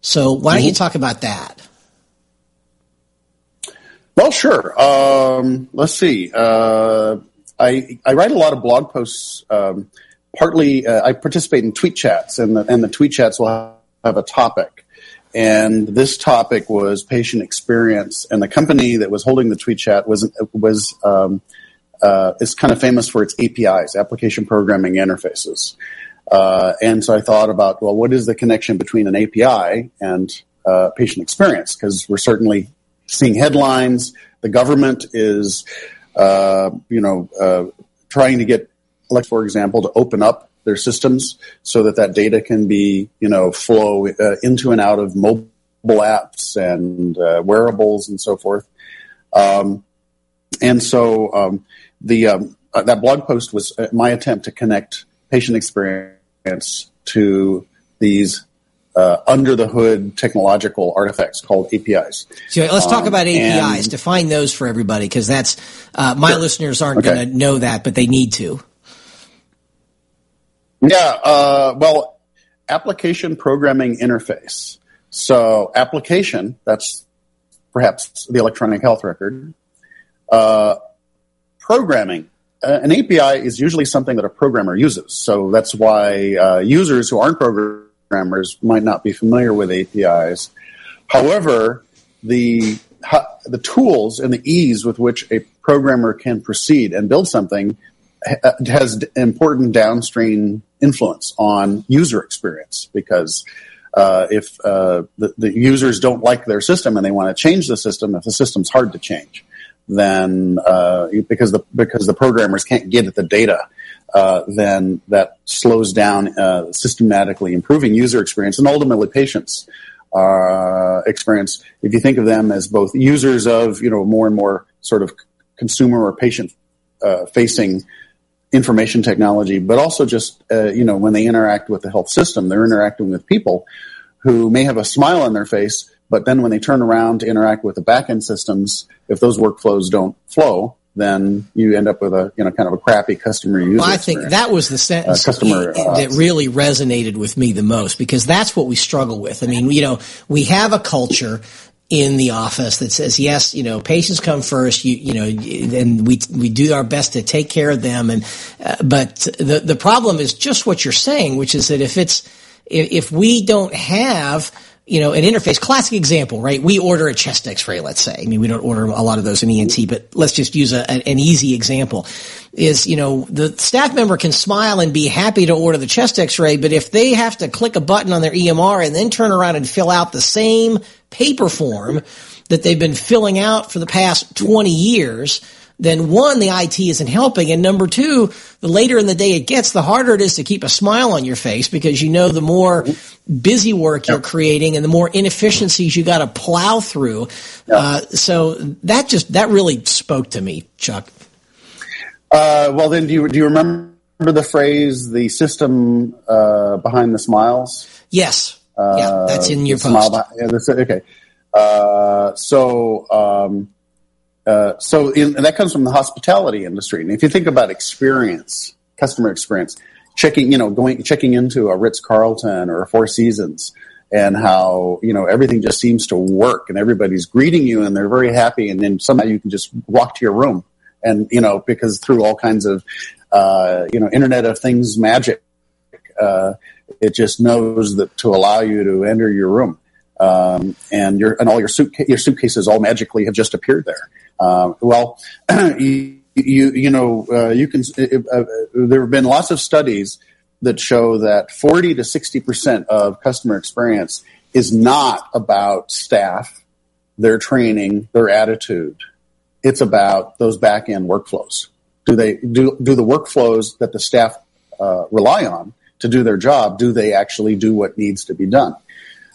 so why mm-hmm. don't you mm-hmm. talk about that well sure um, let's see uh, I, I write a lot of blog posts um, partly uh, I participate in tweet chats, and the, and the tweet chats will have a topic. And this topic was patient experience, and the company that was holding the tweet chat was was um, uh, is kind of famous for its APIs, application programming interfaces. Uh, and so I thought about, well, what is the connection between an API and uh, patient experience? Because we're certainly seeing headlines. The government is, uh, you know, uh, trying to get like for example, to open up their systems so that that data can be, you know, flow uh, into and out of mobile apps and wearables and so forth. Um, and so um, the um, uh, that blog post was uh, my attempt to connect patient experience to these uh, under the hood technological artifacts called APIs. So let's talk um, about APIs. Define those for everybody because that's uh, my sure. listeners aren't okay. going to know that, but they need to. Yeah, uh, well, application programming interface. So, application, that's perhaps the electronic health record. Uh, programming, uh, an API is usually something that a programmer uses. So, that's why uh, users who aren't programmers might not be familiar with APIs. However, the the tools and the ease with which a programmer can proceed and build something has important downstream influence on user experience because uh, if uh, the, the, users don't like their system and they want to change the system, if the system's hard to change, then uh, because the because the programmers can't get at the data, uh, then that slows down uh, systematically improving user experience and ultimately patients uh, experience. If you think of them as both users of you know more and more sort of consumer or patient facing information technology, but also just uh, you know when they interact with the health system, they're interacting with people who may have a smile on their face, but then when they turn around to interact with the backend systems, if those workflows don't flow, then you end up with a you know kind of a crappy customer user. Well, I think that was the sentence uh, customer, uh, that really resonated with me the most because that's what we struggle with. I mean, you know, we have a culture in the office that says yes you know patients come first you you know and we we do our best to take care of them and uh, but the the problem is just what you're saying which is that if it's if we don't have you know, an interface. Classic example, right? We order a chest X-ray. Let's say. I mean, we don't order a lot of those in ENT, but let's just use a, an easy example. Is you know, the staff member can smile and be happy to order the chest X-ray, but if they have to click a button on their EMR and then turn around and fill out the same paper form that they've been filling out for the past 20 years, then one, the IT isn't helping. And number two, the later in the day it gets, the harder it is to keep a smile on your face because you know the more busy work you're creating and the more inefficiencies you got to plow through. Uh, so that just, that really spoke to me, Chuck. Uh, well, then, do you, do you remember the phrase, the system uh, behind the smiles? Yes. yeah, that's in your Uh, post. behind- yeah. Okay. Uh, so, um, uh, so in, and that comes from the hospitality industry. And if you think about experience, customer experience, checking, you know, going, checking into a Ritz Carlton or a Four Seasons and how, you know, everything just seems to work and everybody's greeting you and they're very happy. And then somehow you can just walk to your room and, you know, because through all kinds of, uh, you know, Internet of Things magic, uh, it just knows that to allow you to enter your room. Um, and your and all your suitca- your suitcases all magically have just appeared there. Uh, well, you, you know uh, you can. Uh, uh, there have been lots of studies that show that forty to sixty percent of customer experience is not about staff, their training, their attitude. It's about those back end workflows. Do they do do the workflows that the staff uh, rely on to do their job? Do they actually do what needs to be done?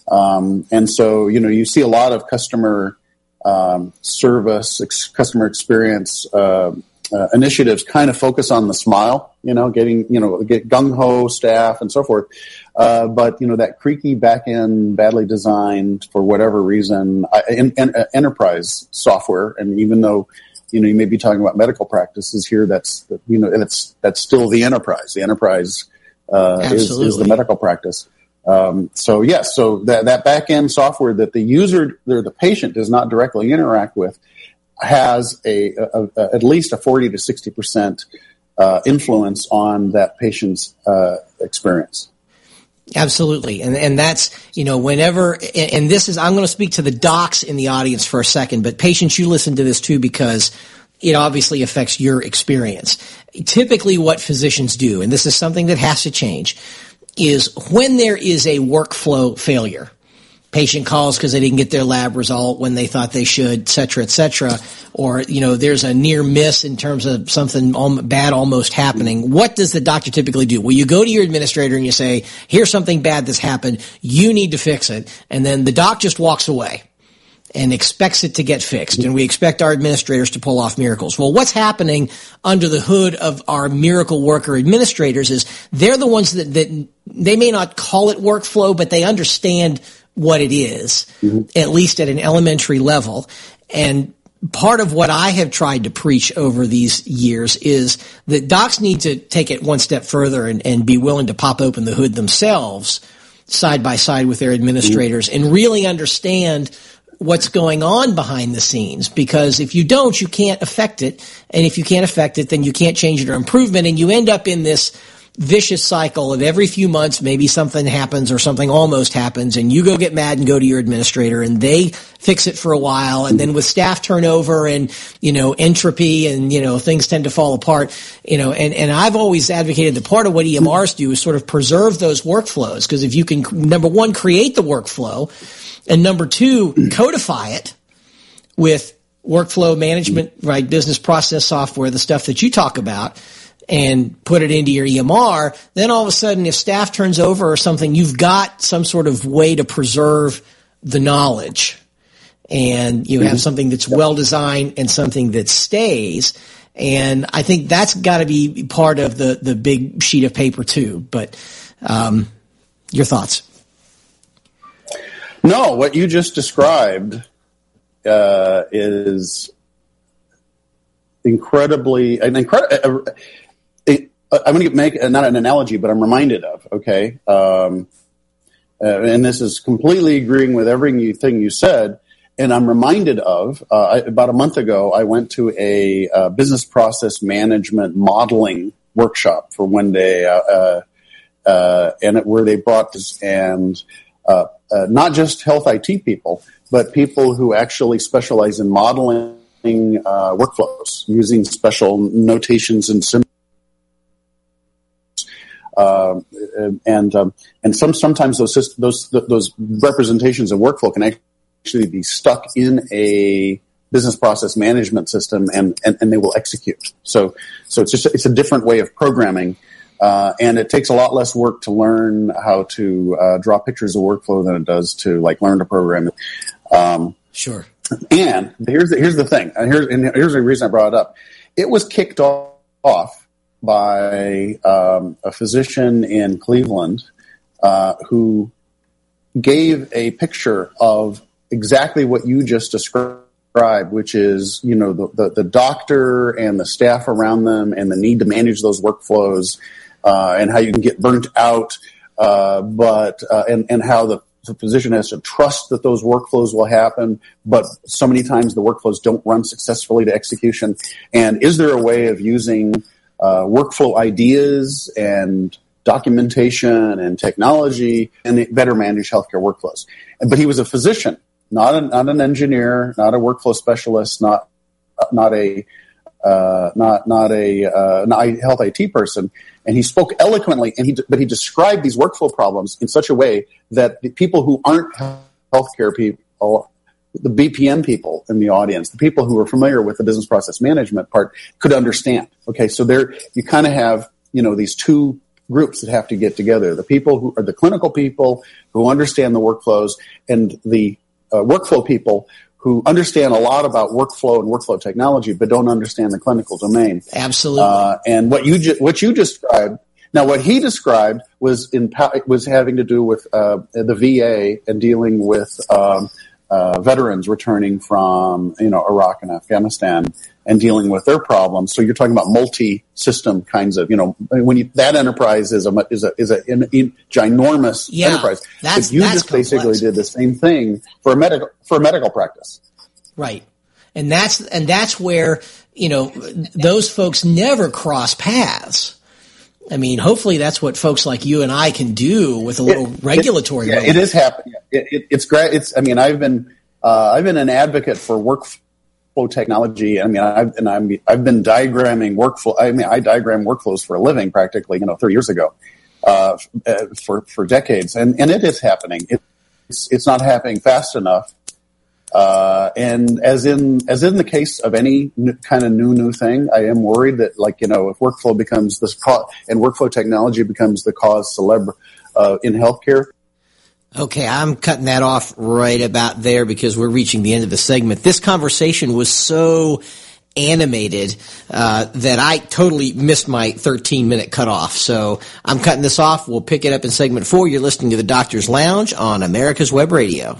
Um, and so, you know, you see a lot of customer um, service, ex- customer experience uh, uh, initiatives kind of focus on the smile, you know, getting, you know, get gung ho staff and so forth. Uh, but, you know, that creaky back end, badly designed for whatever reason, uh, in, in, uh, enterprise software. And even though, you know, you may be talking about medical practices here, that's, you know, that's, that's still the enterprise. The enterprise uh, is, is the medical practice. Um, so yes, so that, that back end software that the user or the patient does not directly interact with has a, a, a at least a 40 to 60 percent uh, influence on that patient's uh, experience. Absolutely. And, and that's, you know, whenever, and, and this is, I'm going to speak to the docs in the audience for a second, but patients, you listen to this too because it obviously affects your experience. Typically what physicians do, and this is something that has to change, is when there is a workflow failure, patient calls because they didn't get their lab result when they thought they should, et cetera, et cetera, or, you know, there's a near miss in terms of something bad almost happening. What does the doctor typically do? Well, you go to your administrator and you say, here's something bad that's happened. You need to fix it. And then the doc just walks away and expects it to get fixed. And we expect our administrators to pull off miracles. Well, what's happening under the hood of our miracle worker administrators is they're the ones that, that they may not call it workflow, but they understand what it is, mm-hmm. at least at an elementary level. And part of what I have tried to preach over these years is that docs need to take it one step further and, and be willing to pop open the hood themselves side by side with their administrators mm-hmm. and really understand what's going on behind the scenes because if you don't you can't affect it. And if you can't affect it then you can't change it or improvement and you end up in this vicious cycle of every few months maybe something happens or something almost happens and you go get mad and go to your administrator and they fix it for a while and then with staff turnover and you know entropy and you know things tend to fall apart you know and and I've always advocated that part of what EMRs do is sort of preserve those workflows because if you can number one create the workflow and number two codify it with workflow management right business process software the stuff that you talk about and put it into your EMR, then all of a sudden, if staff turns over or something, you've got some sort of way to preserve the knowledge. And you have something that's well designed and something that stays. And I think that's got to be part of the, the big sheet of paper too. But, um, your thoughts? No, what you just described uh, is incredibly an incredible. Uh, uh, I'm going to make not an analogy, but I'm reminded of. Okay, um, uh, and this is completely agreeing with everything you said. And I'm reminded of uh, I, about a month ago, I went to a uh, business process management modeling workshop for one day, uh, uh, uh, and it, where they brought this and uh, uh, not just health IT people, but people who actually specialize in modeling uh, workflows using special notations and symbols. Um, and um, and some sometimes those those those representations of workflow can actually be stuck in a business process management system and, and, and they will execute. So, so it's just, it's a different way of programming. Uh, and it takes a lot less work to learn how to uh, draw pictures of workflow than it does to like learn to program. Um, sure. And here's the, here's the thing. And here's, and here's the reason I brought it up. It was kicked off by um, a physician in Cleveland uh, who gave a picture of exactly what you just described, which is you know the, the, the doctor and the staff around them and the need to manage those workflows uh, and how you can get burnt out, uh, but uh, and and how the the physician has to trust that those workflows will happen, but so many times the workflows don't run successfully to execution. And is there a way of using uh, workflow ideas and documentation and technology and better manage healthcare workflows? But he was a physician, not an, not an engineer, not a workflow specialist, not not a uh, not not a uh, not a health IT person, and he spoke eloquently. And he but he described these workflow problems in such a way that the people who aren't healthcare people, the BPM people in the audience, the people who are familiar with the business process management part, could understand. Okay, so there you kind of have you know these two groups that have to get together: the people who are the clinical people who understand the workflows, and the uh, workflow people who understand a lot about workflow and workflow technology, but don't understand the clinical domain. Absolutely. Uh, and what you ju- what you described. Now, what he described was in was having to do with uh, the VA and dealing with um, uh, veterans returning from you know Iraq and Afghanistan and dealing with their problems. So you're talking about multi-system kinds of you know when you, that enterprise is a is a is a in, in, ginormous yeah, enterprise. That's, but you that's just complex. basically did the same thing for a medical for a medical practice. Right. And that's and that's where, you know, those folks never cross paths. I mean, hopefully that's what folks like you and I can do with a little It- regulatory. It, yeah, it is happening. It, it, it's great. It's. I mean, I've been uh, I've been an advocate for workflow technology. I mean, I've and I'm I've been diagramming workflow. I mean, I diagram workflows for a living practically. You know, thirty years ago, uh, uh, for for decades, and and it is happening. It, it's it's not happening fast enough. Uh, and as in as in the case of any kind of new new thing, I am worried that like you know if workflow becomes this co- and workflow technology becomes the cause celebre uh, in healthcare, Okay, I'm cutting that off right about there because we're reaching the end of the segment. This conversation was so animated uh, that I totally missed my 13 minute cutoff. So I'm cutting this off. We'll pick it up in segment four. You're listening to the Doctor's Lounge on America's Web Radio.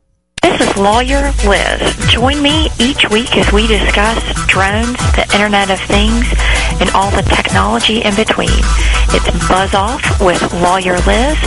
This is Lawyer Liz. Join me each week as we discuss drones, the Internet of Things, and all the technology in between. It's Buzz Off with Lawyer Liz,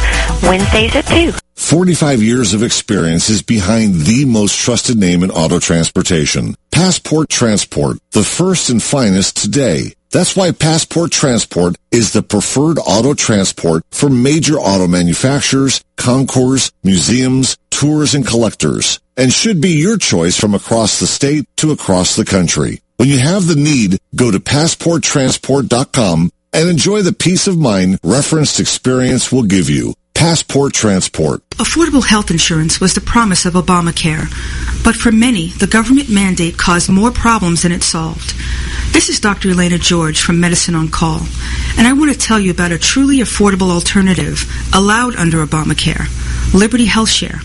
Wednesdays at 2. 45 years of experience is behind the most trusted name in auto transportation. Passport Transport, the first and finest today. That's why Passport Transport is the preferred auto transport for major auto manufacturers, concours, museums, tours, and collectors, and should be your choice from across the state to across the country. When you have the need, go to passporttransport.com and enjoy the peace of mind referenced experience will give you. Passport Transport. Affordable health insurance was the promise of Obamacare, but for many, the government mandate caused more problems than it solved. This is Dr. Elena George from Medicine on Call, and I want to tell you about a truly affordable alternative allowed under Obamacare, Liberty HealthShare.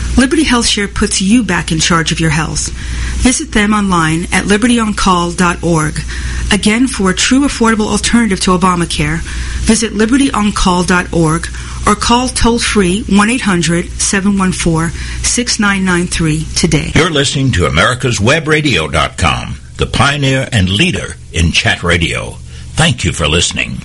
Liberty HealthShare puts you back in charge of your health. Visit them online at libertyoncall.org. Again, for a true affordable alternative to Obamacare, visit libertyoncall.org or call toll-free 1-800-714-6993 today. You're listening to America'sWebRadio.com, the pioneer and leader in chat radio. Thank you for listening.